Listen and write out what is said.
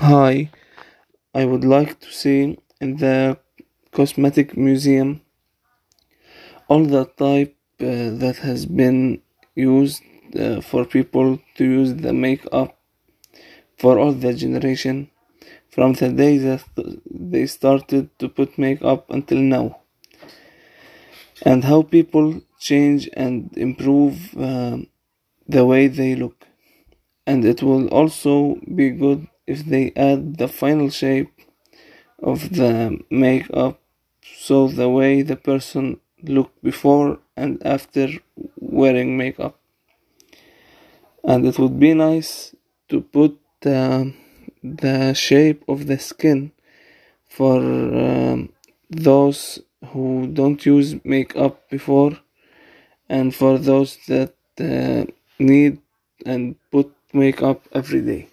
Hi, I would like to see in the cosmetic museum all the type uh, that has been used uh, for people to use the makeup for all the generation. From the day that they started to put makeup until now. And how people change and improve uh, the way they look. And it will also be good if they add the final shape of the makeup so the way the person looked before and after wearing makeup. And it would be nice to put uh, the shape of the skin for um, those who don't use makeup before and for those that uh, need and put makeup every day